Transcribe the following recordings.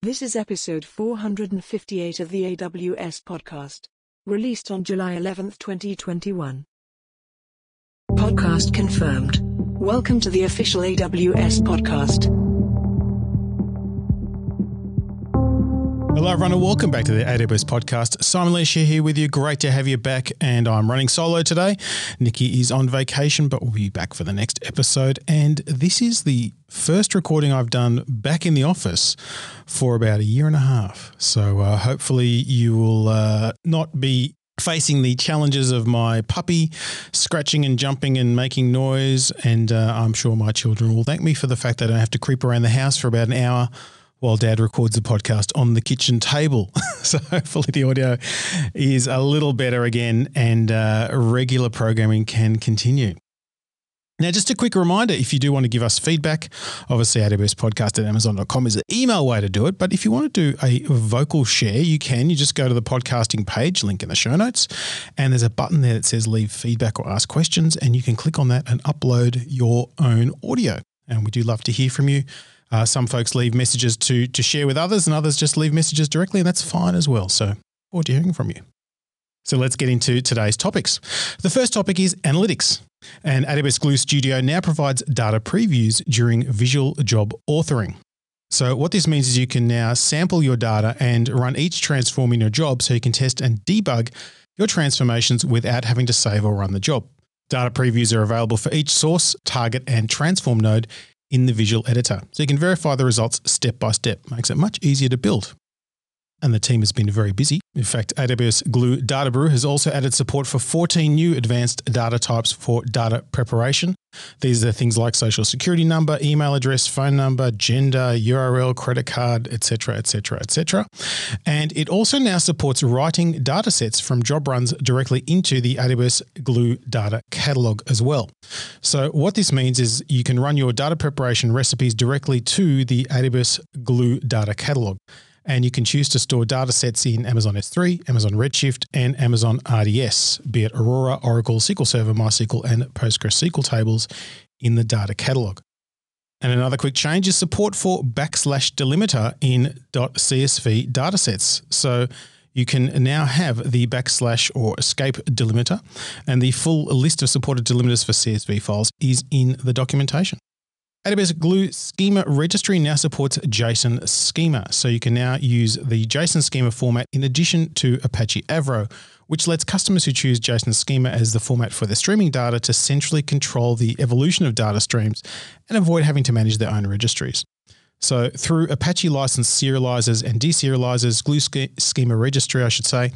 This is episode 458 of the AWS podcast, released on July 11, 2021. Podcast confirmed. Welcome to the official AWS podcast. Hello, everyone, and welcome back to the AWS podcast. Simon Elisha here with you. Great to have you back. And I'm running solo today. Nikki is on vacation, but we'll be back for the next episode. And this is the first recording I've done back in the office for about a year and a half. So uh, hopefully, you will uh, not be facing the challenges of my puppy scratching and jumping and making noise. And uh, I'm sure my children will thank me for the fact that I don't have to creep around the house for about an hour while dad records the podcast on the kitchen table. so hopefully the audio is a little better again and uh, regular programming can continue. Now, just a quick reminder if you do want to give us feedback, obviously AWS podcast at amazon.com is the email way to do it. But if you want to do a vocal share, you can. You just go to the podcasting page, link in the show notes, and there's a button there that says leave feedback or ask questions. And you can click on that and upload your own audio. And we do love to hear from you. Uh, some folks leave messages to to share with others, and others just leave messages directly, and that's fine as well. So, forward to hearing from you. So let's get into today's topics. The first topic is analytics. And AWS Glue Studio now provides data previews during visual job authoring. So, what this means is you can now sample your data and run each transform in your job so you can test and debug your transformations without having to save or run the job. Data previews are available for each source, target, and transform node in the visual editor. So you can verify the results step by step. Makes it much easier to build and the team has been very busy. In fact, AWS Glue Data Brew has also added support for 14 new advanced data types for data preparation. These are things like social security number, email address, phone number, gender, URL, credit card, etc., etc., etc. And it also now supports writing data sets from job runs directly into the AWS Glue data catalog as well. So what this means is you can run your data preparation recipes directly to the AWS Glue data catalog and you can choose to store data sets in Amazon S3, Amazon Redshift, and Amazon RDS, be it Aurora, Oracle, SQL Server, MySQL, and PostgreSQL tables in the data catalog. And another quick change is support for backslash delimiter in .csv datasets. So you can now have the backslash or escape delimiter, and the full list of supported delimiters for CSV files is in the documentation. AWS Glue Schema Registry now supports JSON schema. So you can now use the JSON schema format in addition to Apache Avro, which lets customers who choose JSON schema as the format for their streaming data to centrally control the evolution of data streams and avoid having to manage their own registries. So through Apache licensed serializers and deserializers, Glue Schema Registry, I should say,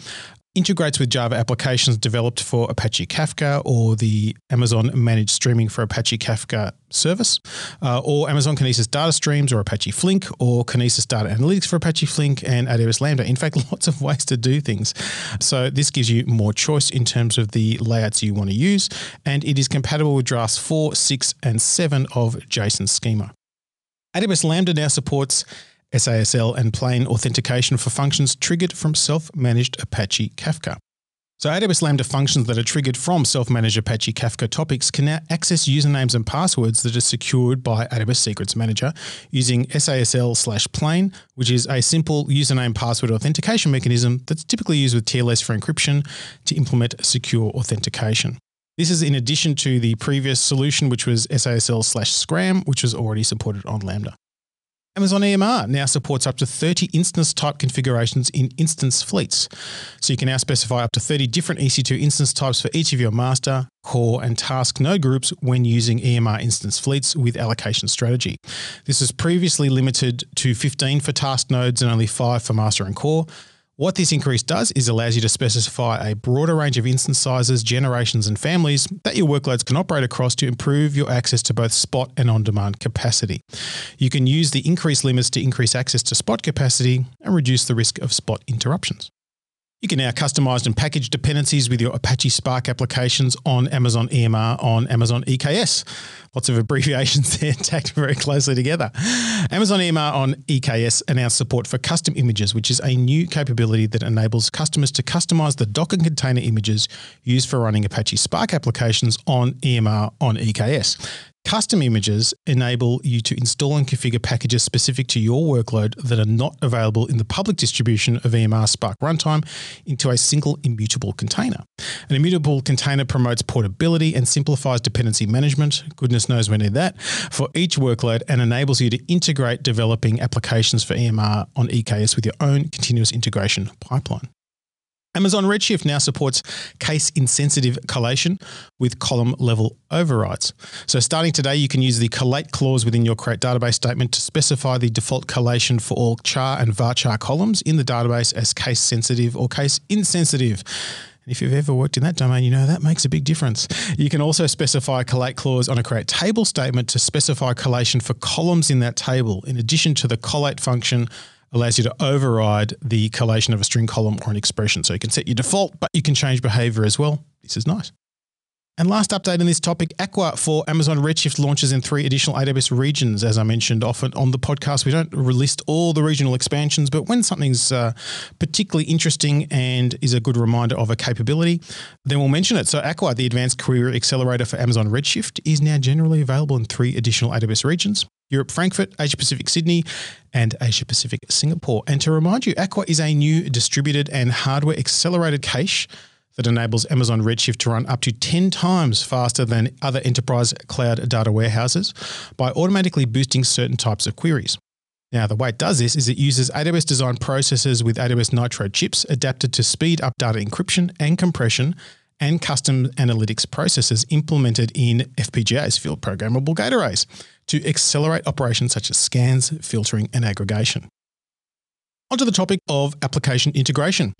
integrates with Java applications developed for Apache Kafka or the Amazon Managed Streaming for Apache Kafka service, uh, or Amazon Kinesis Data Streams or Apache Flink, or Kinesis Data Analytics for Apache Flink and AWS Lambda. In fact, lots of ways to do things. So this gives you more choice in terms of the layouts you want to use, and it is compatible with drafts 4, 6, and 7 of JSON schema. AWS Lambda now supports SASL and plain authentication for functions triggered from self managed Apache Kafka. So, AWS Lambda functions that are triggered from self managed Apache Kafka topics can now access usernames and passwords that are secured by AWS Secrets Manager using SASL slash plain, which is a simple username password authentication mechanism that's typically used with TLS for encryption to implement secure authentication. This is in addition to the previous solution, which was SASL slash Scram, which was already supported on Lambda. Amazon EMR now supports up to 30 instance type configurations in instance fleets. So you can now specify up to 30 different EC2 instance types for each of your master, core, and task node groups when using EMR instance fleets with allocation strategy. This was previously limited to 15 for task nodes and only 5 for master and core. What this increase does is allows you to specify a broader range of instance sizes, generations, and families that your workloads can operate across to improve your access to both spot and on demand capacity. You can use the increased limits to increase access to spot capacity and reduce the risk of spot interruptions. You can now customize and package dependencies with your Apache Spark applications on Amazon EMR on Amazon EKS. Lots of abbreviations there tacked very closely together. Amazon EMR on EKS announced support for custom images, which is a new capability that enables customers to customize the Docker container images used for running Apache Spark applications on EMR on EKS. Custom images enable you to install and configure packages specific to your workload that are not available in the public distribution of EMR Spark Runtime into a single immutable container. An immutable container promotes portability and simplifies dependency management. Goodness knows we need that for each workload and enables you to integrate developing applications for EMR on EKS with your own continuous integration pipeline. Amazon Redshift now supports case insensitive collation with column level overrides. So, starting today, you can use the collate clause within your create database statement to specify the default collation for all char and varchar columns in the database as case sensitive or case insensitive. And if you've ever worked in that domain, you know that makes a big difference. You can also specify a collate clause on a create table statement to specify collation for columns in that table, in addition to the collate function allows you to override the collation of a string column or an expression. So you can set your default, but you can change behavior as well. This is nice. And last update on this topic Aqua for Amazon Redshift launches in three additional AWS regions. As I mentioned often on the podcast, we don't list all the regional expansions, but when something's uh, particularly interesting and is a good reminder of a capability, then we'll mention it. So, Aqua, the advanced query accelerator for Amazon Redshift, is now generally available in three additional AWS regions. Europe Frankfurt, Asia Pacific Sydney, and Asia Pacific Singapore. And to remind you, Aqua is a new distributed and hardware accelerated cache that enables Amazon Redshift to run up to 10 times faster than other enterprise cloud data warehouses by automatically boosting certain types of queries. Now, the way it does this is it uses AWS designed processors with AWS Nitro chips adapted to speed up data encryption and compression and custom analytics processes implemented in FPGAs, field programmable gate arrays to accelerate operations such as scans, filtering, and aggregation. Onto the topic of application integration.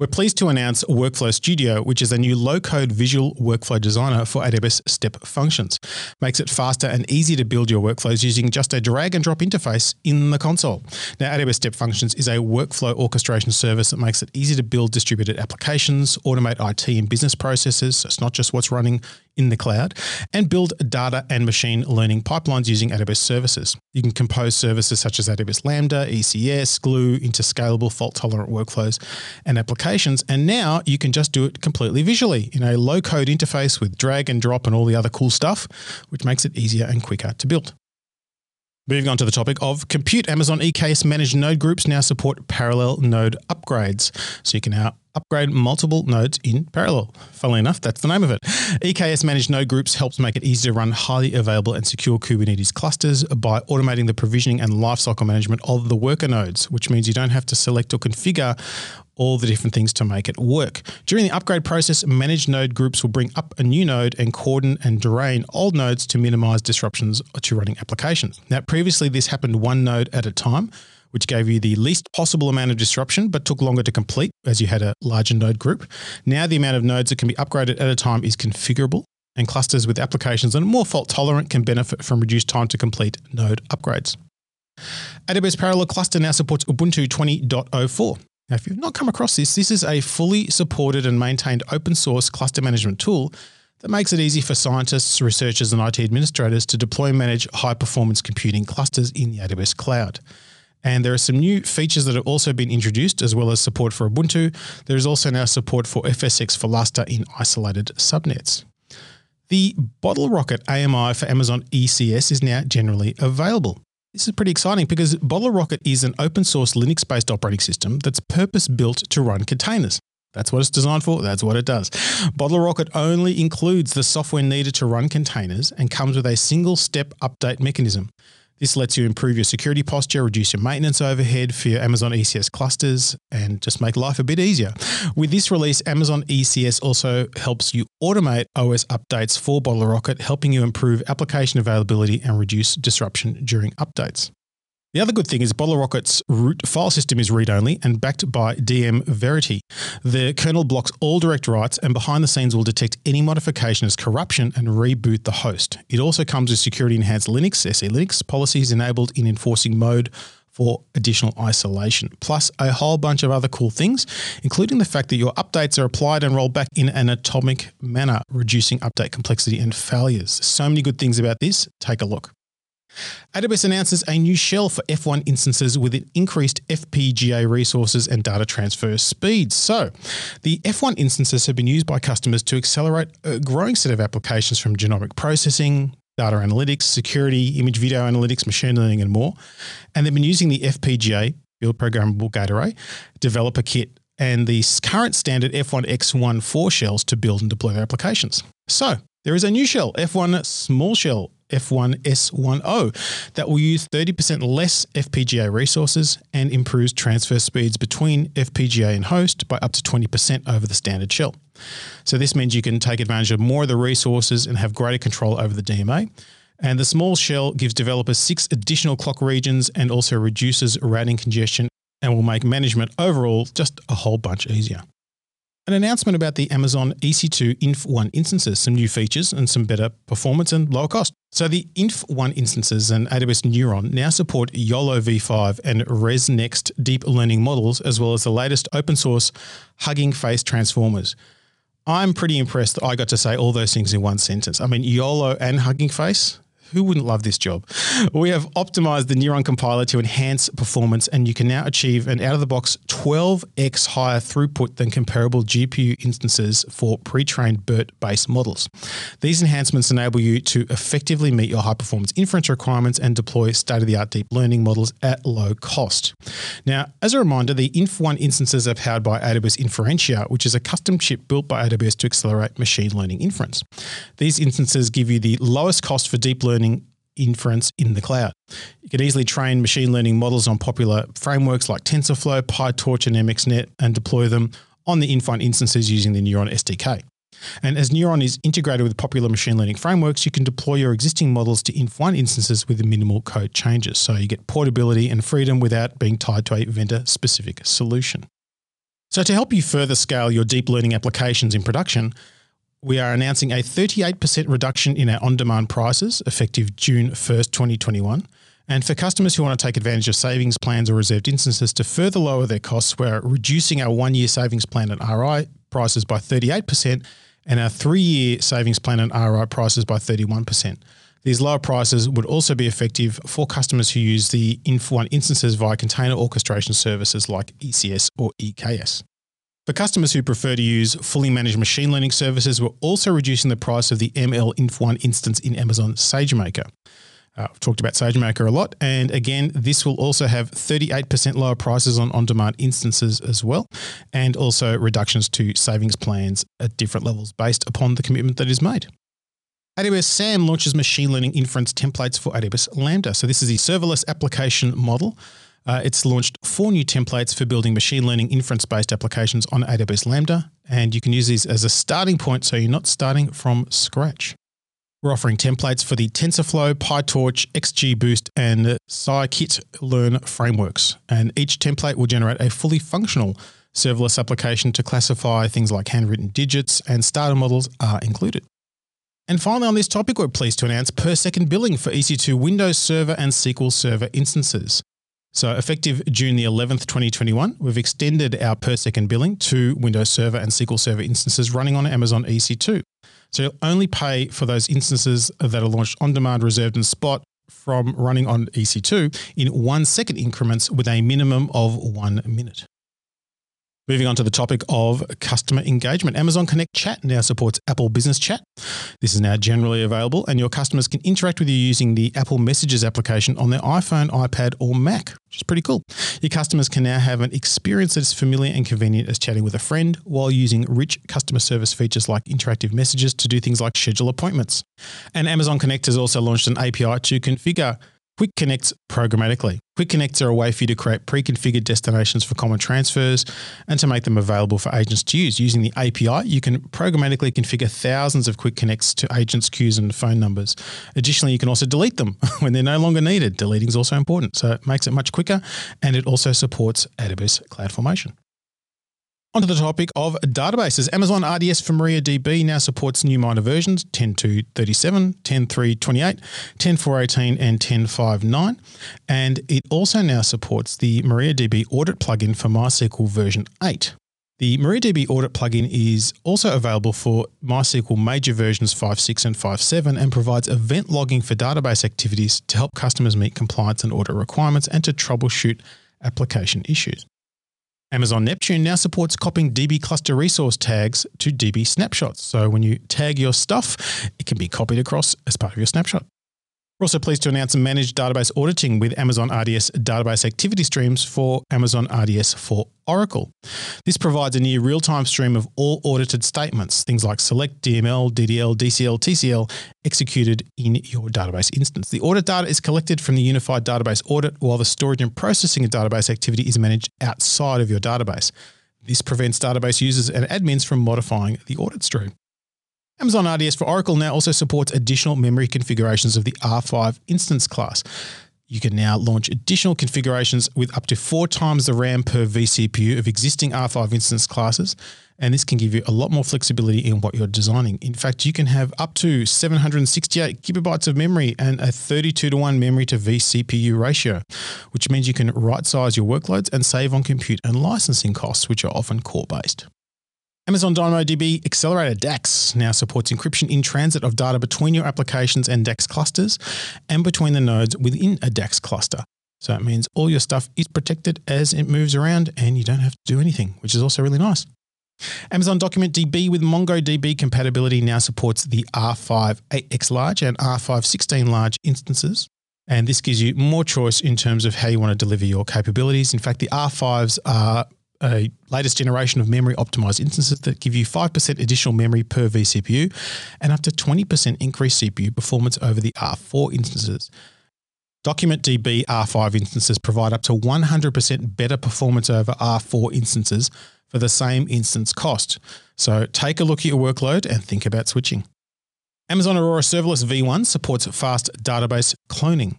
We're pleased to announce Workflow Studio, which is a new low code visual workflow designer for AWS Step Functions. Makes it faster and easier to build your workflows using just a drag and drop interface in the console. Now, AWS Step Functions is a workflow orchestration service that makes it easy to build distributed applications, automate IT and business processes. So it's not just what's running in the cloud and build data and machine learning pipelines using AWS services. You can compose services such as AWS Lambda, ECS, Glue into scalable fault tolerant workflows and applications. And now you can just do it completely visually in a low code interface with drag and drop and all the other cool stuff, which makes it easier and quicker to build. Moving on to the topic of compute, Amazon EKS managed node groups now support parallel node upgrades. So you can now upgrade multiple nodes in parallel. Funnily enough, that's the name of it. EKS managed node groups helps make it easy to run highly available and secure Kubernetes clusters by automating the provisioning and lifecycle management of the worker nodes, which means you don't have to select or configure all the different things to make it work. During the upgrade process, managed node groups will bring up a new node and cordon and drain old nodes to minimize disruptions to running applications. Now, previously, this happened one node at a time, which gave you the least possible amount of disruption but took longer to complete as you had a larger node group. Now, the amount of nodes that can be upgraded at a time is configurable. And clusters with applications that are more fault tolerant can benefit from reduced time to complete node upgrades. AWS Parallel Cluster now supports Ubuntu 20.04. Now, if you've not come across this, this is a fully supported and maintained open source cluster management tool that makes it easy for scientists, researchers, and IT administrators to deploy and manage high performance computing clusters in the AWS cloud. And there are some new features that have also been introduced, as well as support for Ubuntu. There is also now support for FSX for Lustre in isolated subnets. The Bottle Rocket AMI for Amazon ECS is now generally available. This is pretty exciting because Bottle Rocket is an open source Linux based operating system that's purpose built to run containers. That's what it's designed for. That's what it does. Bottle Rocket only includes the software needed to run containers and comes with a single step update mechanism. This lets you improve your security posture, reduce your maintenance overhead for your Amazon ECS clusters, and just make life a bit easier. With this release, Amazon ECS also helps you automate OS updates for BottleRocket, helping you improve application availability and reduce disruption during updates. The other good thing is BottleRocket's root file system is read only and backed by DM Verity. The kernel blocks all direct writes and behind the scenes will detect any modification as corruption and reboot the host. It also comes with security enhanced Linux, SE Linux policies enabled in enforcing mode for additional isolation, plus a whole bunch of other cool things, including the fact that your updates are applied and rolled back in an atomic manner, reducing update complexity and failures. So many good things about this. Take a look. AWS announces a new shell for F1 instances with increased FPGA resources and data transfer speeds. So, the F1 instances have been used by customers to accelerate a growing set of applications from genomic processing, data analytics, security, image video analytics, machine learning, and more. And they've been using the FPGA, Field Programmable Gate Array, developer kit, and the current standard F1X14 shells to build and deploy their applications. So there is a new shell, F1 Small Shell F1S10, that will use 30% less FPGA resources and improves transfer speeds between FPGA and host by up to 20% over the standard shell. So, this means you can take advantage of more of the resources and have greater control over the DMA. And the small shell gives developers six additional clock regions and also reduces routing congestion and will make management overall just a whole bunch easier. An announcement about the Amazon EC2 Inf1 instances, some new features and some better performance and lower cost. So the Inf1 instances and AWS Neuron now support YOLO v5 and ResNext deep learning models, as well as the latest open source Hugging Face transformers. I'm pretty impressed that I got to say all those things in one sentence. I mean, YOLO and Hugging Face, who wouldn't love this job? We have optimized the Neuron compiler to enhance performance, and you can now achieve an out of the box 12x higher throughput than comparable GPU instances for pre trained BERT based models. These enhancements enable you to effectively meet your high performance inference requirements and deploy state of the art deep learning models at low cost. Now, as a reminder, the Inf1 instances are powered by AWS Inferentia, which is a custom chip built by AWS to accelerate machine learning inference. These instances give you the lowest cost for deep learning learning inference in the cloud. You can easily train machine learning models on popular frameworks like TensorFlow, PyTorch, and MXNet and deploy them on the Inf1 instances using the Neuron SDK. And as Neuron is integrated with popular machine learning frameworks, you can deploy your existing models to Inf1 instances with minimal code changes. So you get portability and freedom without being tied to a vendor specific solution. So, to help you further scale your deep learning applications in production, we are announcing a 38% reduction in our on demand prices effective June 1st, 2021. And for customers who want to take advantage of savings plans or reserved instances to further lower their costs, we're reducing our one year savings plan at RI prices by 38% and our three year savings plan at RI prices by 31%. These lower prices would also be effective for customers who use the Inf1 instances via container orchestration services like ECS or EKS. For customers who prefer to use fully managed machine learning services, we're also reducing the price of the ML Inf1 instance in Amazon SageMaker. Uh, I've talked about SageMaker a lot. And again, this will also have 38% lower prices on on demand instances as well, and also reductions to savings plans at different levels based upon the commitment that is made. AWS SAM launches machine learning inference templates for AWS Lambda. So, this is the serverless application model uh, it's launched four new templates for building machine learning inference based applications on AWS Lambda, and you can use these as a starting point so you're not starting from scratch. We're offering templates for the TensorFlow, PyTorch, XGBoost, and scikit-learn frameworks, and each template will generate a fully functional serverless application to classify things like handwritten digits, and starter models are included. And finally, on this topic, we're pleased to announce per second billing for EC2 Windows Server and SQL Server instances. So, effective June the 11th, 2021, we've extended our per second billing to Windows Server and SQL Server instances running on Amazon EC2. So, you'll only pay for those instances that are launched on demand, reserved, and spot from running on EC2 in one second increments with a minimum of one minute. Moving on to the topic of customer engagement. Amazon Connect Chat now supports Apple Business Chat. This is now generally available, and your customers can interact with you using the Apple Messages application on their iPhone, iPad, or Mac, which is pretty cool. Your customers can now have an experience that is familiar and convenient as chatting with a friend while using rich customer service features like interactive messages to do things like schedule appointments. And Amazon Connect has also launched an API to configure Quick connects programmatically. Quick connects are a way for you to create pre configured destinations for common transfers and to make them available for agents to use. Using the API, you can programmatically configure thousands of quick connects to agents' queues and phone numbers. Additionally, you can also delete them when they're no longer needed. Deleting is also important, so it makes it much quicker and it also supports AWS CloudFormation. Onto the topic of databases. Amazon RDS for MariaDB now supports new minor versions 10.2.37, 10.3.28, 10.4.18, and 10.5.9. And it also now supports the MariaDB audit plugin for MySQL version 8. The MariaDB audit plugin is also available for MySQL major versions 5.6 and 5.7 and provides event logging for database activities to help customers meet compliance and audit requirements and to troubleshoot application issues. Amazon Neptune now supports copying DB cluster resource tags to DB snapshots. So when you tag your stuff, it can be copied across as part of your snapshot. We're also pleased to announce managed database auditing with Amazon RDS database activity streams for Amazon RDS for Oracle. This provides a near real time stream of all audited statements, things like select, DML, DDL, DCL, TCL, executed in your database instance. The audit data is collected from the unified database audit, while the storage and processing of database activity is managed outside of your database. This prevents database users and admins from modifying the audit stream. Amazon RDS for Oracle now also supports additional memory configurations of the R5 instance class. You can now launch additional configurations with up to four times the RAM per vCPU of existing R5 instance classes, and this can give you a lot more flexibility in what you're designing. In fact, you can have up to 768 gigabytes of memory and a 32 to 1 memory to vCPU ratio, which means you can right size your workloads and save on compute and licensing costs, which are often core based. Amazon DynamoDB Accelerator DAX now supports encryption in transit of data between your applications and DAX clusters and between the nodes within a DAX cluster. So it means all your stuff is protected as it moves around and you don't have to do anything, which is also really nice. Amazon Document DB with MongoDB compatibility now supports the R5 8x large and R5 16 large instances. And this gives you more choice in terms of how you want to deliver your capabilities. In fact, the R5s are a latest generation of memory optimized instances that give you 5% additional memory per vCPU and up to 20% increased CPU performance over the R4 instances. Document DB R5 instances provide up to 100% better performance over R4 instances for the same instance cost. So take a look at your workload and think about switching. Amazon Aurora Serverless V1 supports fast database cloning.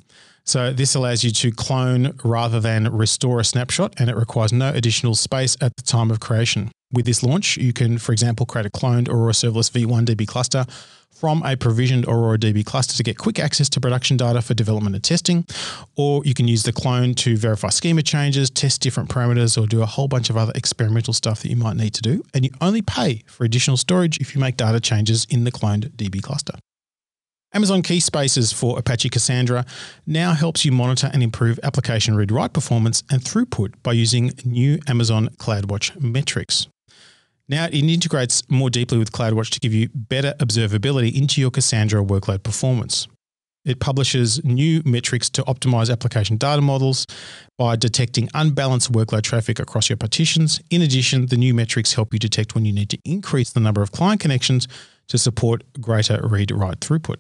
So this allows you to clone rather than restore a snapshot, and it requires no additional space at the time of creation. With this launch, you can, for example, create a cloned Aurora Serverless V1 DB cluster from a provisioned Aurora DB cluster to get quick access to production data for development and testing, or you can use the clone to verify schema changes, test different parameters, or do a whole bunch of other experimental stuff that you might need to do. And you only pay for additional storage if you make data changes in the cloned DB cluster. Amazon Key Spaces for Apache Cassandra now helps you monitor and improve application read write performance and throughput by using new Amazon CloudWatch metrics. Now, it integrates more deeply with CloudWatch to give you better observability into your Cassandra workload performance. It publishes new metrics to optimize application data models by detecting unbalanced workload traffic across your partitions. In addition, the new metrics help you detect when you need to increase the number of client connections to support greater read write throughput.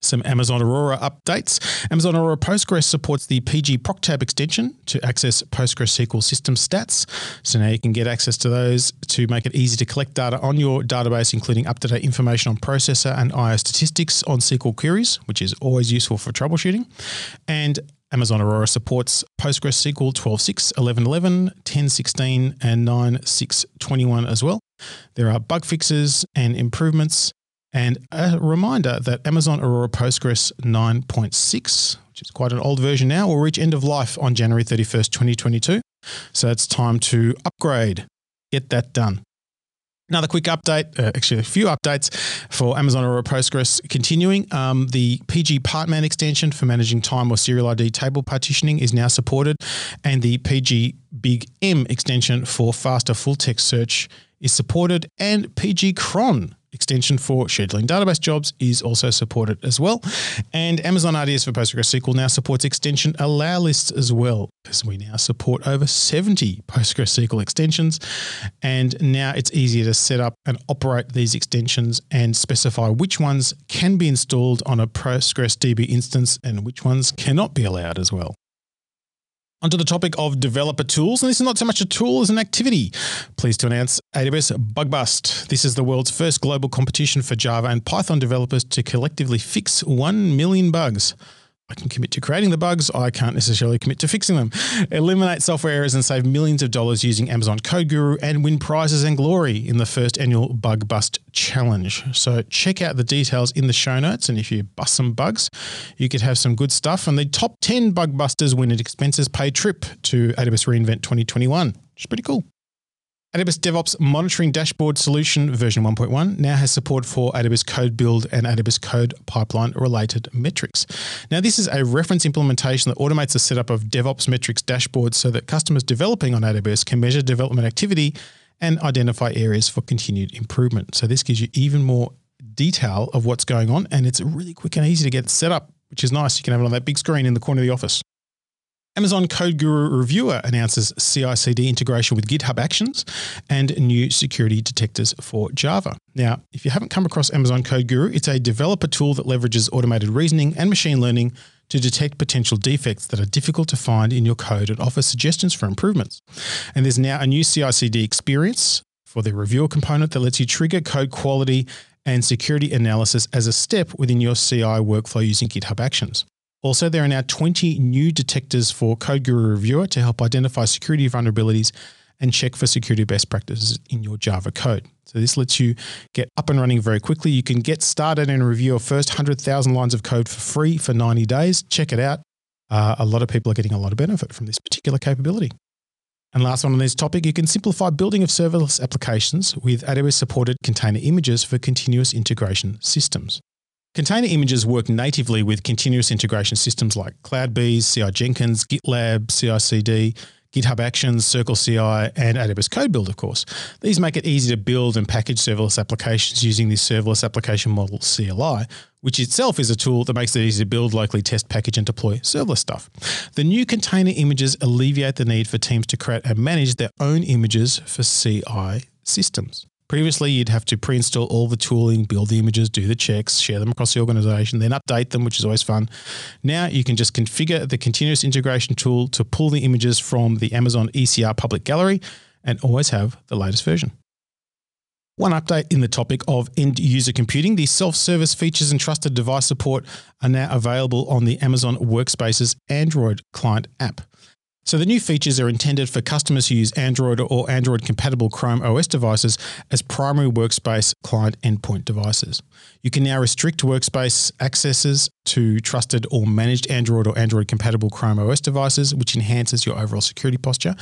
Some Amazon Aurora updates. Amazon Aurora Postgres supports the PG ProcTab extension to access PostgreSQL system stats. So now you can get access to those to make it easy to collect data on your database, including up to date information on processor and IO statistics on SQL queries, which is always useful for troubleshooting. And Amazon Aurora supports PostgreSQL 12.6, 11.11, 10.16, and 9.6.21 as well. There are bug fixes and improvements and a reminder that Amazon Aurora Postgres 9.6, which is quite an old version now, will reach end of life on January 31st, 2022. So it's time to upgrade. Get that done. Another quick update, uh, actually, a few updates for Amazon Aurora Postgres continuing. Um, the PG Partman extension for managing time or serial ID table partitioning is now supported, and the PG Big M extension for faster full text search is supported, and PG Cron extension for scheduling database jobs is also supported as well. And Amazon RDS for PostgreSQL now supports extension allow lists as well, as we now support over 70 PostgreSQL extensions. And now it's easier to set up and operate these extensions and specify which ones can be installed on a PostgreSDB instance and which ones cannot be allowed as well. Onto the topic of developer tools, and this is not so much a tool as an activity. Pleased to announce AWS Bug Bust. This is the world's first global competition for Java and Python developers to collectively fix 1 million bugs. I can commit to creating the bugs. I can't necessarily commit to fixing them. Eliminate software errors and save millions of dollars using Amazon Code Guru and win prizes and glory in the first annual Bug Bust Challenge. So check out the details in the show notes. And if you bust some bugs, you could have some good stuff. And the top 10 bug busters win an expenses paid trip to AWS reInvent 2021, which is pretty cool. AWS DevOps Monitoring Dashboard Solution version 1.1 now has support for AWS Code Build and AWS Code Pipeline related metrics. Now, this is a reference implementation that automates the setup of DevOps metrics dashboards so that customers developing on AWS can measure development activity and identify areas for continued improvement. So, this gives you even more detail of what's going on, and it's really quick and easy to get set up, which is nice. You can have it on that big screen in the corner of the office. Amazon Code Guru Reviewer announces CI CD integration with GitHub Actions and new security detectors for Java. Now, if you haven't come across Amazon Code Guru, it's a developer tool that leverages automated reasoning and machine learning to detect potential defects that are difficult to find in your code and offer suggestions for improvements. And there's now a new CI CD experience for the reviewer component that lets you trigger code quality and security analysis as a step within your CI workflow using GitHub Actions. Also, there are now 20 new detectors for CodeGuru Reviewer to help identify security vulnerabilities and check for security best practices in your Java code. So this lets you get up and running very quickly. You can get started and review your first 100,000 lines of code for free for 90 days. Check it out. Uh, a lot of people are getting a lot of benefit from this particular capability. And last one on this topic, you can simplify building of serverless applications with AWS supported container images for continuous integration systems. Container images work natively with continuous integration systems like CloudBees, CI Jenkins, GitLab, CI/CD, GitHub Actions, Circle CI, and AWS Code Build, of course. These make it easy to build and package serverless applications using the serverless application model CLI, which itself is a tool that makes it easy to build, locally test, package, and deploy serverless stuff. The new container images alleviate the need for teams to create and manage their own images for CI systems. Previously, you'd have to pre-install all the tooling, build the images, do the checks, share them across the organization, then update them, which is always fun. Now you can just configure the continuous integration tool to pull the images from the Amazon ECR public gallery and always have the latest version. One update in the topic of end user computing the self service features and trusted device support are now available on the Amazon Workspaces Android client app. So the new features are intended for customers who use Android or Android compatible Chrome OS devices as primary workspace client endpoint devices. You can now restrict workspace accesses to trusted or managed Android or Android compatible Chrome OS devices, which enhances your overall security posture.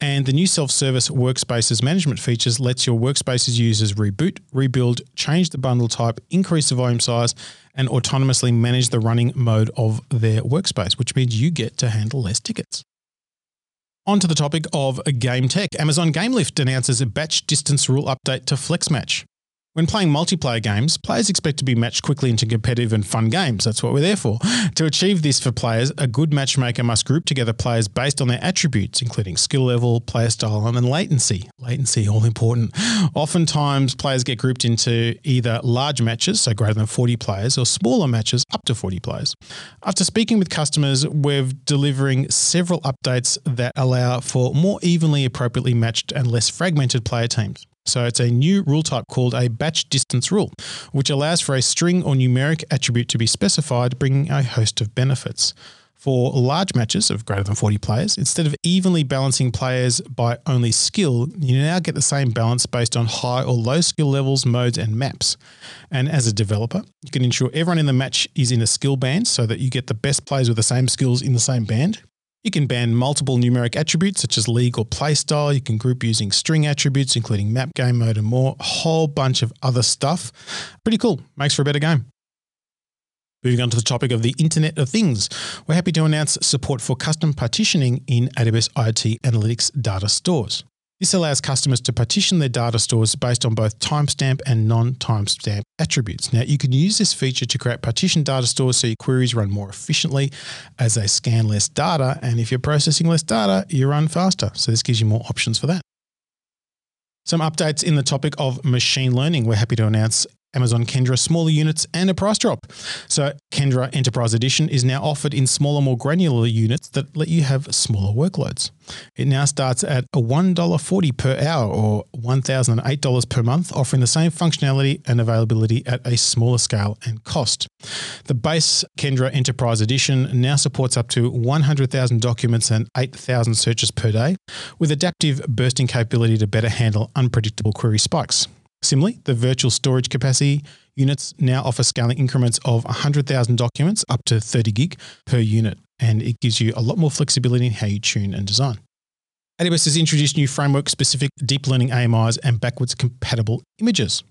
And the new self-service workspaces management features lets your workspaces users reboot, rebuild, change the bundle type, increase the volume size, and autonomously manage the running mode of their workspace, which means you get to handle less tickets. On to the topic of game tech. Amazon GameLift announces a batch distance rule update to FlexMatch. When playing multiplayer games, players expect to be matched quickly into competitive and fun games. That's what we're there for. To achieve this for players, a good matchmaker must group together players based on their attributes, including skill level, player style, and latency. Latency, all important. Oftentimes, players get grouped into either large matches, so greater than 40 players, or smaller matches, up to 40 players. After speaking with customers, we're delivering several updates that allow for more evenly, appropriately matched, and less fragmented player teams. So it's a new rule type called a batch distance rule, which allows for a string or numeric attribute to be specified, bringing a host of benefits. For large matches of greater than 40 players, instead of evenly balancing players by only skill, you now get the same balance based on high or low skill levels, modes, and maps. And as a developer, you can ensure everyone in the match is in a skill band so that you get the best players with the same skills in the same band. You can ban multiple numeric attributes such as league or playstyle. You can group using string attributes, including map game mode and more. A whole bunch of other stuff. Pretty cool. Makes for a better game. Moving on to the topic of the Internet of Things, we're happy to announce support for custom partitioning in AWS IoT Analytics data stores. This allows customers to partition their data stores based on both timestamp and non timestamp attributes. Now, you can use this feature to create partition data stores so your queries run more efficiently as they scan less data. And if you're processing less data, you run faster. So, this gives you more options for that. Some updates in the topic of machine learning. We're happy to announce Amazon Kendra smaller units and a price drop. So, Kendra Enterprise Edition is now offered in smaller, more granular units that let you have smaller workloads. It now starts at a $1.40 per hour or $1,008 per month, offering the same functionality and availability at a smaller scale and cost. The base Kendra Enterprise Edition now supports up to 100,000 documents and 8,000 searches per day, with adaptive bursting capability to better handle unpredictable query spikes. Similarly, the virtual storage capacity units now offer scaling increments of 100,000 documents up to 30 gig per unit, and it gives you a lot more flexibility in how you tune and design. AWS has introduced new framework specific deep learning AMIs and backwards compatible images.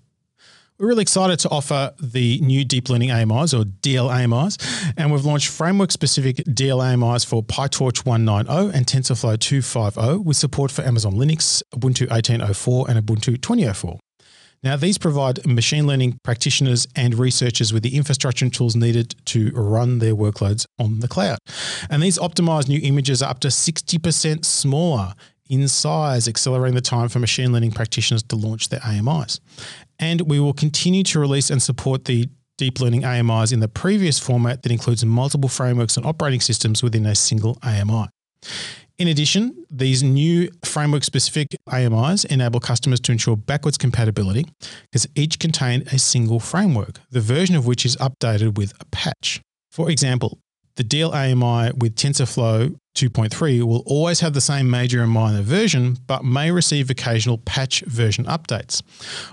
We're really excited to offer the new deep learning AMIs or DL AMIs, and we've launched framework specific DL AMIs for PyTorch 190 and TensorFlow 250 with support for Amazon Linux, Ubuntu 18.04, and Ubuntu 20.04. Now, these provide machine learning practitioners and researchers with the infrastructure and tools needed to run their workloads on the cloud. And these optimized new images are up to 60% smaller in size, accelerating the time for machine learning practitioners to launch their AMIs. And we will continue to release and support the deep learning AMIs in the previous format that includes multiple frameworks and operating systems within a single AMI. In addition, these new framework specific AMIs enable customers to ensure backwards compatibility because each contain a single framework, the version of which is updated with a patch. For example, the DL AMI with TensorFlow 2.3 will always have the same major and minor version, but may receive occasional patch version updates.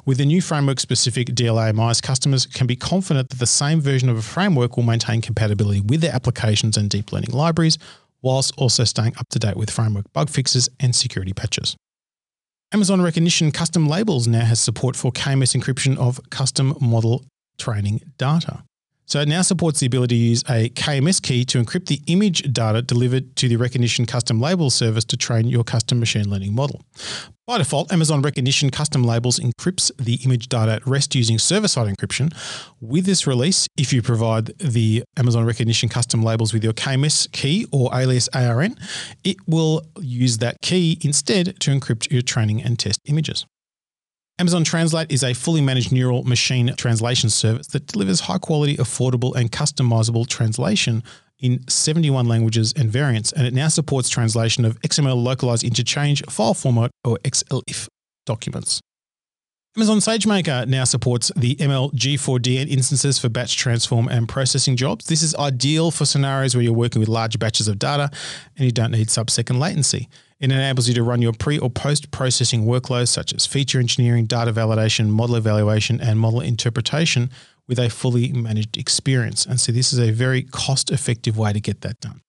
With the new framework specific DLAMIs, customers can be confident that the same version of a framework will maintain compatibility with their applications and deep learning libraries, whilst also staying up to date with framework bug fixes and security patches. Amazon Rekognition Custom Labels now has support for KMS encryption of custom model training data. So it now supports the ability to use a KMS key to encrypt the image data delivered to the Rekognition Custom Labels service to train your custom machine learning model. By default, Amazon Rekognition Custom Labels encrypts the image data at rest using server-side encryption. With this release, if you provide the Amazon Rekognition Custom Labels with your KMS key or alias ARN, it will use that key instead to encrypt your training and test images. Amazon Translate is a fully managed neural machine translation service that delivers high quality, affordable, and customizable translation in 71 languages and variants, and it now supports translation of XML localized interchange file format or XLIFF documents. Amazon SageMaker now supports the ML G4DN instances for batch transform and processing jobs. This is ideal for scenarios where you're working with large batches of data and you don't need sub-second latency. It enables you to run your pre or post processing workloads such as feature engineering, data validation, model evaluation, and model interpretation with a fully managed experience. And so this is a very cost effective way to get that done.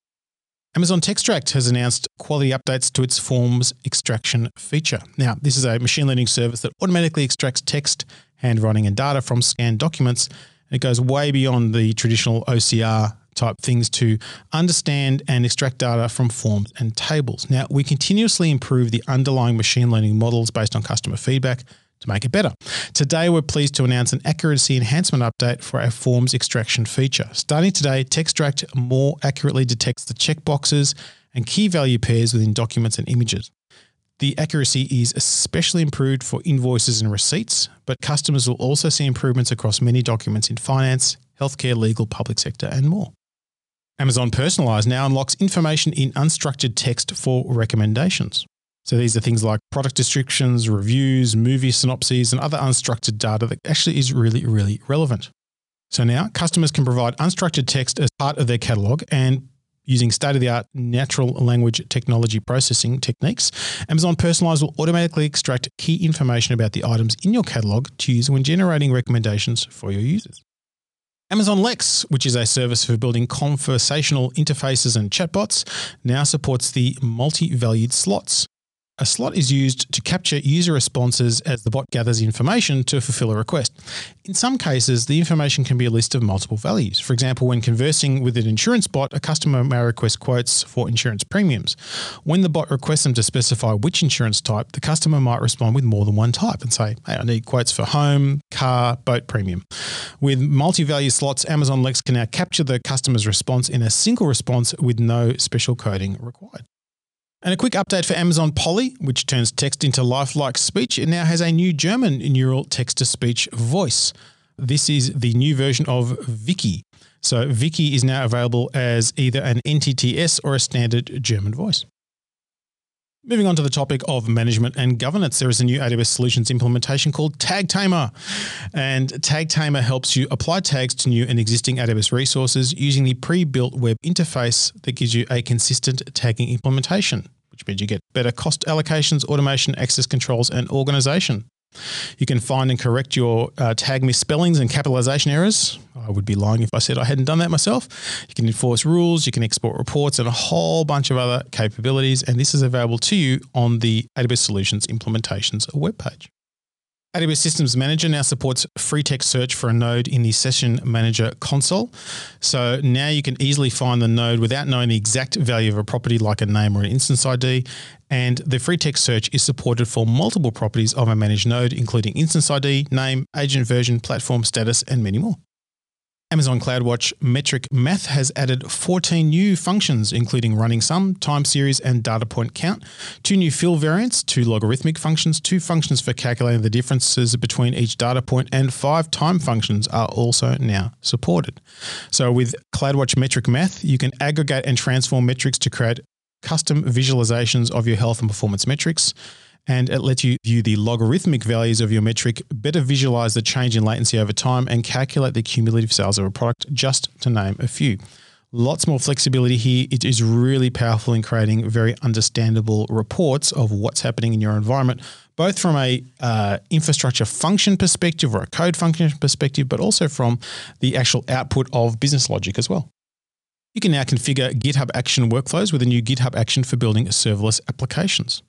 Amazon Textract has announced quality updates to its forms extraction feature. Now, this is a machine learning service that automatically extracts text, handwriting, and data from scanned documents. And it goes way beyond the traditional OCR type things to understand and extract data from forms and tables. Now, we continuously improve the underlying machine learning models based on customer feedback to make it better. Today, we're pleased to announce an accuracy enhancement update for our forms extraction feature. Starting today, Textract more accurately detects the checkboxes and key value pairs within documents and images. The accuracy is especially improved for invoices and receipts, but customers will also see improvements across many documents in finance, healthcare, legal, public sector, and more. Amazon Personalize now unlocks information in unstructured text for recommendations. So these are things like product descriptions, reviews, movie synopses, and other unstructured data that actually is really, really relevant. So now customers can provide unstructured text as part of their catalog and using state of the art natural language technology processing techniques, Amazon Personalize will automatically extract key information about the items in your catalog to use when generating recommendations for your users. Amazon Lex, which is a service for building conversational interfaces and chatbots, now supports the multi valued slots. A slot is used to capture user responses as the bot gathers information to fulfill a request. In some cases, the information can be a list of multiple values. For example, when conversing with an insurance bot, a customer may request quotes for insurance premiums. When the bot requests them to specify which insurance type, the customer might respond with more than one type and say, Hey, I need quotes for home, car, boat premium. With multi value slots, Amazon Lex can now capture the customer's response in a single response with no special coding required. And a quick update for Amazon Polly, which turns text into lifelike speech. It now has a new German neural text to speech voice. This is the new version of Vicky. So Vicky is now available as either an NTTS or a standard German voice. Moving on to the topic of management and governance, there is a new AWS Solutions implementation called Tag Tamer. And Tag Tamer helps you apply tags to new and existing AWS resources using the pre built web interface that gives you a consistent tagging implementation which means you get better cost allocations, automation, access controls, and organization. You can find and correct your uh, tag misspellings and capitalization errors. I would be lying if I said I hadn't done that myself. You can enforce rules, you can export reports, and a whole bunch of other capabilities. And this is available to you on the AWS Solutions Implementations webpage. AWS Systems Manager now supports free text search for a node in the Session Manager console. So now you can easily find the node without knowing the exact value of a property like a name or an instance ID. And the free text search is supported for multiple properties of a managed node, including instance ID, name, agent version, platform status, and many more. Amazon CloudWatch Metric Math has added 14 new functions, including running sum, time series, and data point count, two new fill variants, two logarithmic functions, two functions for calculating the differences between each data point, and five time functions are also now supported. So, with CloudWatch Metric Math, you can aggregate and transform metrics to create custom visualizations of your health and performance metrics and it lets you view the logarithmic values of your metric, better visualize the change in latency over time, and calculate the cumulative sales of a product, just to name a few. Lots more flexibility here. It is really powerful in creating very understandable reports of what's happening in your environment, both from a uh, infrastructure function perspective or a code function perspective, but also from the actual output of business logic as well. You can now configure GitHub Action workflows with a new GitHub Action for building serverless applications.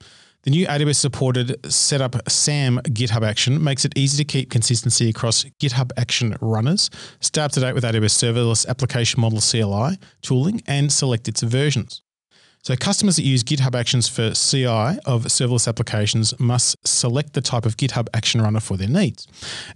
The new AWS supported setup SAM GitHub Action makes it easy to keep consistency across GitHub Action runners, stay up to date with AWS Serverless Application Model CLI tooling, and select its versions. So, customers that use GitHub Actions for CI of serverless applications must select the type of GitHub Action runner for their needs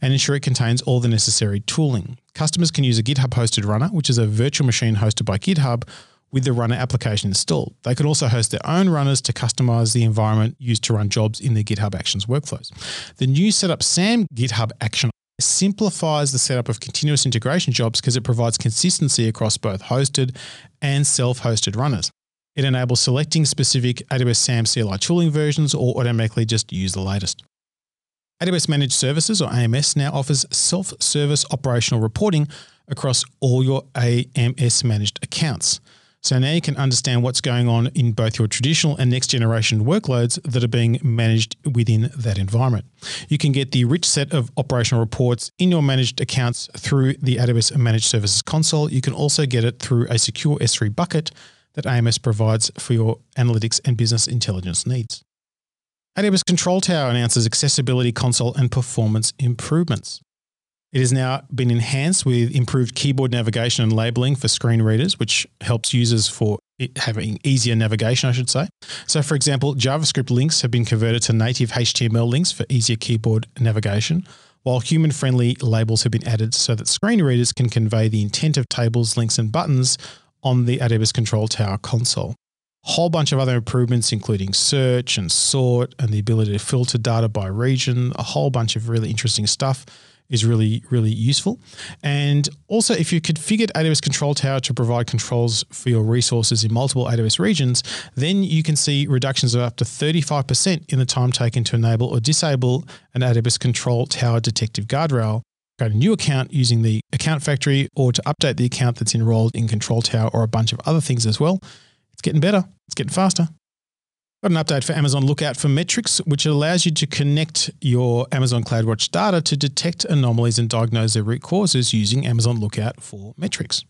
and ensure it contains all the necessary tooling. Customers can use a GitHub hosted runner, which is a virtual machine hosted by GitHub with the runner application installed. They can also host their own runners to customize the environment used to run jobs in their GitHub Actions workflows. The new setup SAM GitHub Action simplifies the setup of continuous integration jobs because it provides consistency across both hosted and self hosted runners. It enables selecting specific AWS SAM CLI tooling versions or automatically just use the latest. AWS Managed Services or AMS now offers self service operational reporting across all your AMS managed accounts. So now you can understand what's going on in both your traditional and next generation workloads that are being managed within that environment. You can get the rich set of operational reports in your managed accounts through the AWS Managed Services console. You can also get it through a secure S3 bucket that AMS provides for your analytics and business intelligence needs. AWS Control Tower announces accessibility console and performance improvements. It has now been enhanced with improved keyboard navigation and labeling for screen readers, which helps users for having easier navigation, I should say. So, for example, JavaScript links have been converted to native HTML links for easier keyboard navigation, while human friendly labels have been added so that screen readers can convey the intent of tables, links, and buttons on the AWS Control Tower console. A whole bunch of other improvements, including search and sort and the ability to filter data by region, a whole bunch of really interesting stuff is really, really useful. And also, if you configured AWS Control Tower to provide controls for your resources in multiple AWS regions, then you can see reductions of up to 35% in the time taken to enable or disable an AWS Control Tower detective guardrail. Create a new account using the account factory or to update the account that's enrolled in Control Tower or a bunch of other things as well. It's getting better, it's getting faster. Got an update for Amazon Lookout for Metrics, which allows you to connect your Amazon CloudWatch data to detect anomalies and diagnose their root causes using Amazon Lookout for Metrics.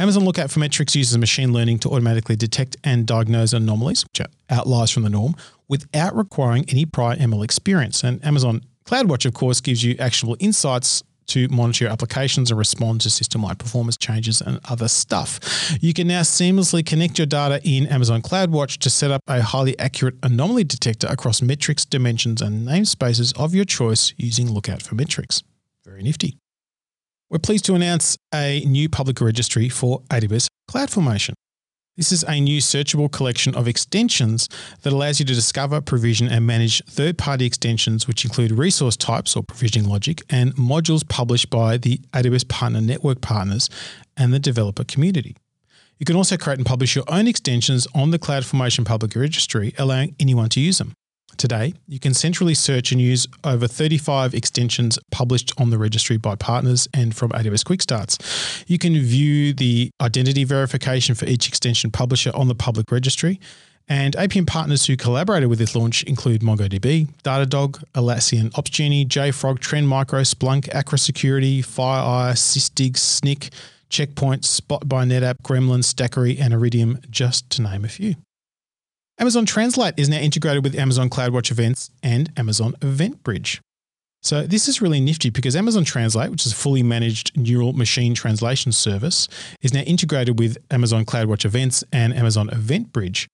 Amazon Lookout for Metrics uses machine learning to automatically detect and diagnose anomalies, which are outliers from the norm, without requiring any prior ML experience. And Amazon CloudWatch, of course, gives you actionable insights to monitor your applications and respond to system wide performance changes and other stuff. You can now seamlessly connect your data in Amazon CloudWatch to set up a highly accurate anomaly detector across metrics, dimensions, and namespaces of your choice using Lookout for Metrics. Very nifty. We're pleased to announce a new public registry for AWS CloudFormation. This is a new searchable collection of extensions that allows you to discover, provision, and manage third party extensions, which include resource types or provisioning logic and modules published by the AWS Partner Network partners and the developer community. You can also create and publish your own extensions on the CloudFormation public registry, allowing anyone to use them. Today, you can centrally search and use over 35 extensions published on the registry by partners and from AWS Quickstarts. You can view the identity verification for each extension publisher on the public registry. And APN partners who collaborated with this launch include MongoDB, Datadog, Atlassian Opsgenie, JFrog, Trend Micro, Splunk, Aqua Security, FireEye, Sysdig, Snyk, Checkpoint, Spot by NetApp, Gremlin, Stackery, and Iridium, just to name a few. Amazon Translate is now integrated with Amazon CloudWatch Events and Amazon EventBridge. So this is really nifty because Amazon Translate, which is a fully managed neural machine translation service, is now integrated with Amazon CloudWatch Events and Amazon EventBridge.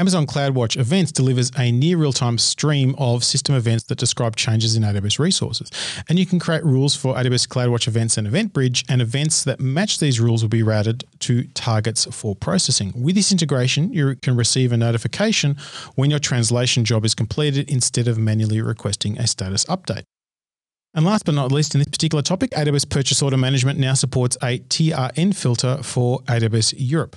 Amazon CloudWatch Events delivers a near real time stream of system events that describe changes in AWS resources. And you can create rules for AWS CloudWatch Events and EventBridge, and events that match these rules will be routed to targets for processing. With this integration, you can receive a notification when your translation job is completed instead of manually requesting a status update. And last but not least, in this particular topic, AWS Purchase Order Management now supports a TRN filter for AWS Europe.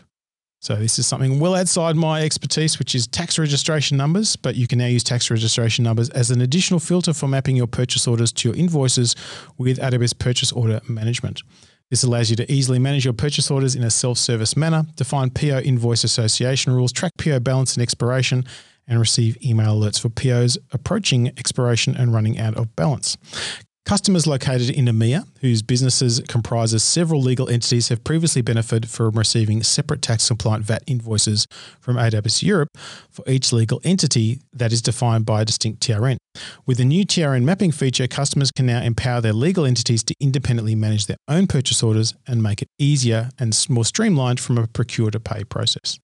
So this is something well outside my expertise, which is tax registration numbers, but you can now use tax registration numbers as an additional filter for mapping your purchase orders to your invoices with AWS Purchase Order Management. This allows you to easily manage your purchase orders in a self-service manner, define PO invoice association rules, track PO balance and expiration, and receive email alerts for POs approaching expiration and running out of balance. Customers located in EMEA, whose businesses comprises several legal entities, have previously benefited from receiving separate tax compliant VAT invoices from AWS Europe for each legal entity that is defined by a distinct TRN. With the new TRN mapping feature, customers can now empower their legal entities to independently manage their own purchase orders and make it easier and more streamlined from a procure to pay process.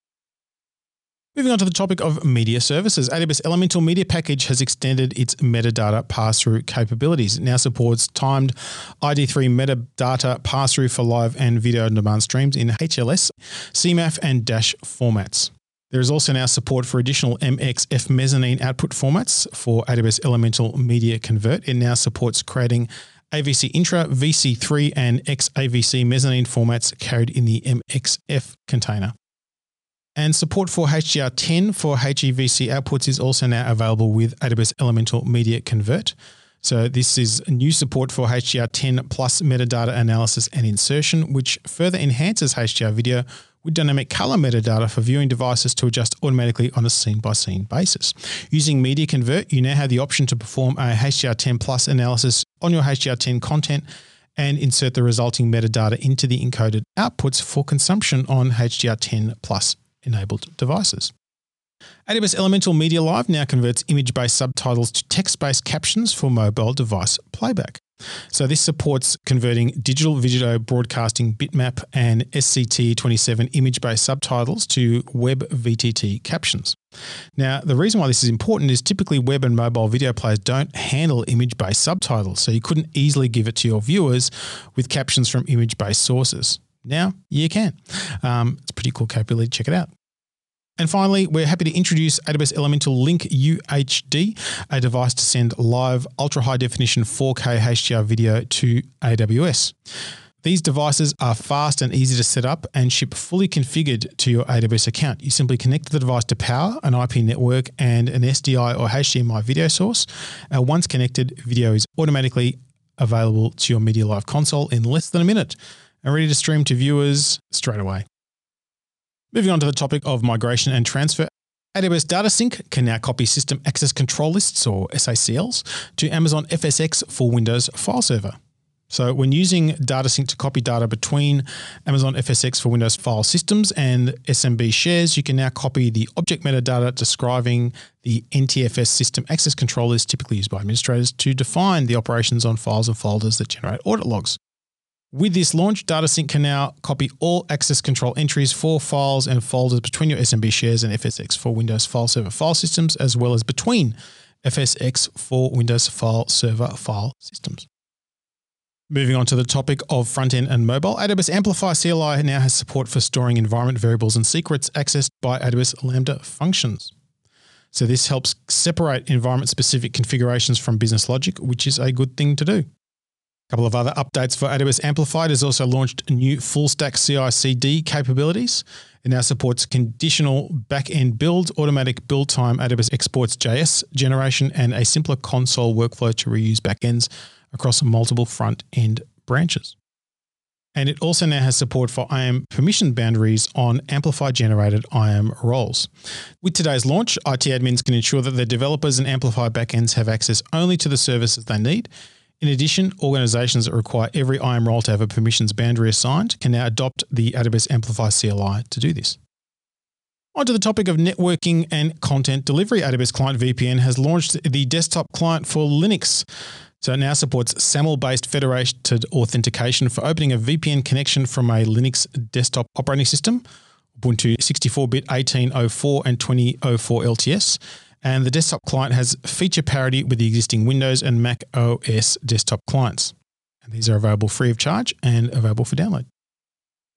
Moving on to the topic of media services, AWS Elemental Media Package has extended its metadata pass-through capabilities. It now supports timed ID3 metadata pass-through for live and video on demand streams in HLS, CMAF, and Dash formats. There is also now support for additional MXF mezzanine output formats for AWS Elemental Media Convert. It now supports creating AVC Intra, VC3, and XAVC mezzanine formats carried in the MXF container. And support for HDR10 for HEVC outputs is also now available with AWS Elemental Media Convert. So this is new support for HDR10 plus metadata analysis and insertion, which further enhances HDR video with dynamic color metadata for viewing devices to adjust automatically on a scene by scene basis. Using Media Convert, you now have the option to perform a HDR10 plus analysis on your HDR10 content and insert the resulting metadata into the encoded outputs for consumption on HDR10 plus enabled devices. AWS Elemental Media Live now converts image based subtitles to text based captions for mobile device playback. So, this supports converting digital video broadcasting bitmap and SCT27 image based subtitles to web VTT captions. Now, the reason why this is important is typically web and mobile video players don't handle image based subtitles, so you couldn't easily give it to your viewers with captions from image based sources. Now you can. Um, it's pretty cool capability. Check it out. And finally, we're happy to introduce AWS Elemental Link UHD, a device to send live ultra high definition 4K HDR video to AWS. These devices are fast and easy to set up and ship fully configured to your AWS account. You simply connect the device to power, an IP network, and an SDI or HDMI video source. And once connected, video is automatically available to your Media Live console in less than a minute and ready to stream to viewers straight away. Moving on to the topic of migration and transfer, AWS Data Sync can now copy System Access Control Lists or SACLs to Amazon FSx for Windows File Server. So, when using Data Sync to copy data between Amazon FSx for Windows file systems and SMB shares, you can now copy the object metadata describing the NTFS system access control list typically used by administrators to define the operations on files and folders that generate audit logs. With this launch, DataSync can now copy all access control entries for files and folders between your SMB shares and FSx for Windows File Server file systems, as well as between FSx for Windows File Server file systems. Moving on to the topic of front end and mobile, AWS Amplify CLI now has support for storing environment variables and secrets accessed by AWS Lambda functions. So, this helps separate environment specific configurations from business logic, which is a good thing to do. A couple of other updates for AWS Amplified has also launched new full stack CI CD capabilities. It now supports conditional back end build, automatic build time, AWS exports JS generation, and a simpler console workflow to reuse backends across multiple front end branches. and it also now has support for IAM permission boundaries on Amplify generated IAM roles. With today's launch, IT admins can ensure that their developers and Amplify backends have access only to the services they need. In addition, organizations that require every IAM role to have a permissions boundary assigned can now adopt the AWS Amplify CLI to do this. Onto the topic of networking and content delivery, AWS Client VPN has launched the desktop client for Linux. So it now supports SAML based federated authentication for opening a VPN connection from a Linux desktop operating system, Ubuntu 64 bit 1804 and 2004 LTS. And the desktop client has feature parity with the existing Windows and Mac OS desktop clients. And these are available free of charge and available for download.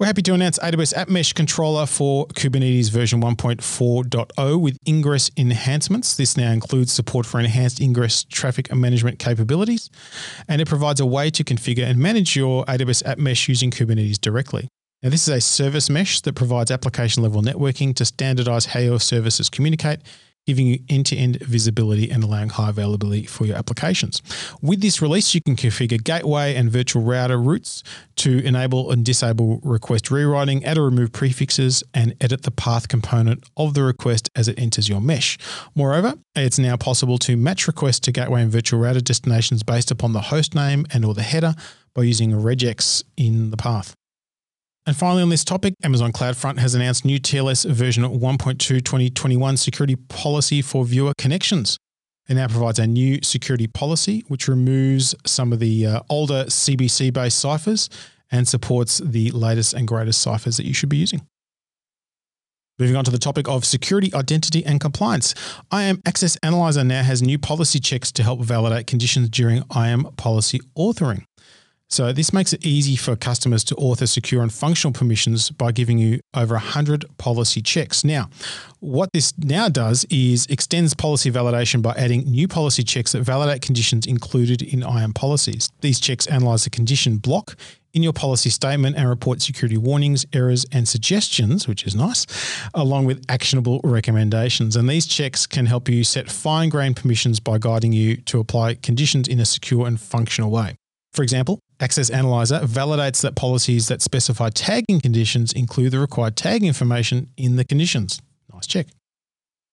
We're happy to announce AWS App Mesh Controller for Kubernetes version 1.4.0 with ingress enhancements. This now includes support for enhanced ingress traffic management capabilities, and it provides a way to configure and manage your AWS App Mesh using Kubernetes directly. Now, this is a service mesh that provides application level networking to standardize how your services communicate giving you end to end visibility and allowing high availability for your applications. With this release, you can configure gateway and virtual router routes to enable and disable request rewriting, add or remove prefixes, and edit the path component of the request as it enters your mesh. Moreover, it's now possible to match requests to gateway and virtual router destinations based upon the host name and or the header by using regex in the path. And finally, on this topic, Amazon CloudFront has announced new TLS version 1.2 2021 security policy for viewer connections. It now provides a new security policy which removes some of the uh, older CBC based ciphers and supports the latest and greatest ciphers that you should be using. Moving on to the topic of security, identity, and compliance. IAM Access Analyzer now has new policy checks to help validate conditions during IAM policy authoring. So this makes it easy for customers to author secure and functional permissions by giving you over 100 policy checks. Now, what this now does is extends policy validation by adding new policy checks that validate conditions included in IAM policies. These checks analyze the condition block in your policy statement and report security warnings, errors, and suggestions, which is nice, along with actionable recommendations. And these checks can help you set fine grained permissions by guiding you to apply conditions in a secure and functional way. For example, Access Analyzer validates that policies that specify tagging conditions include the required tag information in the conditions. Nice check.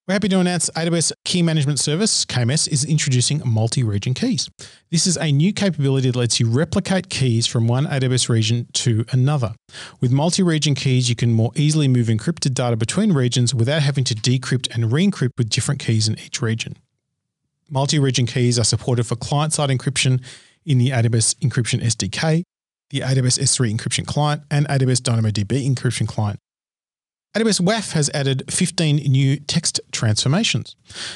We're happy to announce AWS Key Management Service, KMS, is introducing multi region keys. This is a new capability that lets you replicate keys from one AWS region to another. With multi region keys, you can more easily move encrypted data between regions without having to decrypt and re encrypt with different keys in each region. Multi region keys are supported for client side encryption in the AWS Encryption SDK, the AWS S3 Encryption Client, and AWS DynamoDB Encryption Client. AWS WAF has added 15 new text transformations.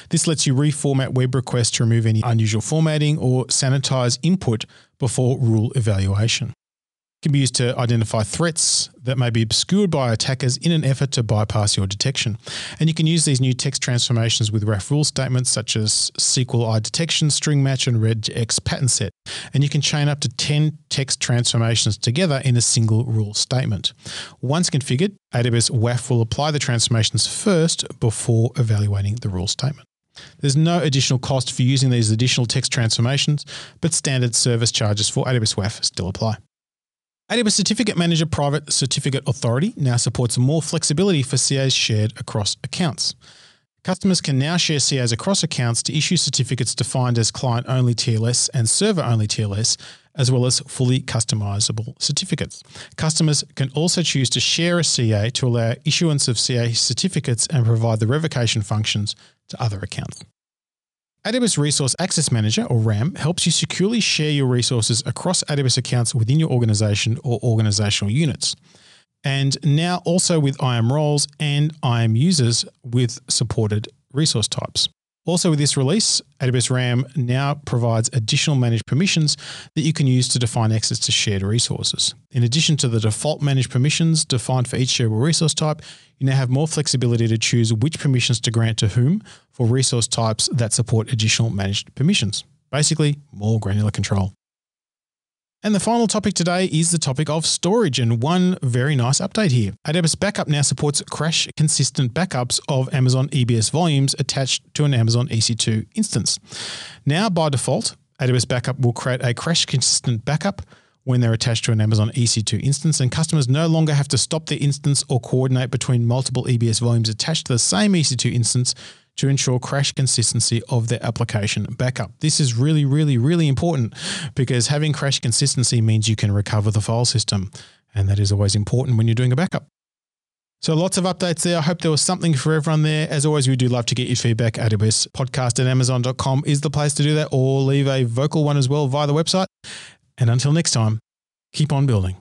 This lets you reformat web requests to remove any unusual formatting or sanitize input before rule evaluation can be used to identify threats that may be obscured by attackers in an effort to bypass your detection. And you can use these new text transformations with WAF rule statements such as SQLi detection, string match, and regex pattern set. And you can chain up to 10 text transformations together in a single rule statement. Once configured, AWS WAF will apply the transformations first before evaluating the rule statement. There's no additional cost for using these additional text transformations, but standard service charges for AWS WAF still apply. AWS Certificate Manager Private Certificate Authority now supports more flexibility for CAs shared across accounts. Customers can now share CAs across accounts to issue certificates defined as client only TLS and server only TLS, as well as fully customizable certificates. Customers can also choose to share a CA to allow issuance of CA certificates and provide the revocation functions to other accounts. AWS Resource Access Manager, or RAM, helps you securely share your resources across AWS accounts within your organization or organizational units. And now also with IAM roles and IAM users with supported resource types. Also, with this release, AWS RAM now provides additional managed permissions that you can use to define access to shared resources. In addition to the default managed permissions defined for each shareable resource type, you now have more flexibility to choose which permissions to grant to whom for resource types that support additional managed permissions. Basically, more granular control. And the final topic today is the topic of storage, and one very nice update here. AWS Backup now supports crash consistent backups of Amazon EBS volumes attached to an Amazon EC2 instance. Now, by default, AWS Backup will create a crash consistent backup when they're attached to an Amazon EC2 instance, and customers no longer have to stop the instance or coordinate between multiple EBS volumes attached to the same EC2 instance to ensure crash consistency of their application backup. This is really, really, really important because having crash consistency means you can recover the file system, and that is always important when you're doing a backup. So lots of updates there. I hope there was something for everyone there. As always, we do love to get your feedback. AWS podcast at amazon.com is the place to do that, or leave a vocal one as well via the website. And until next time, keep on building.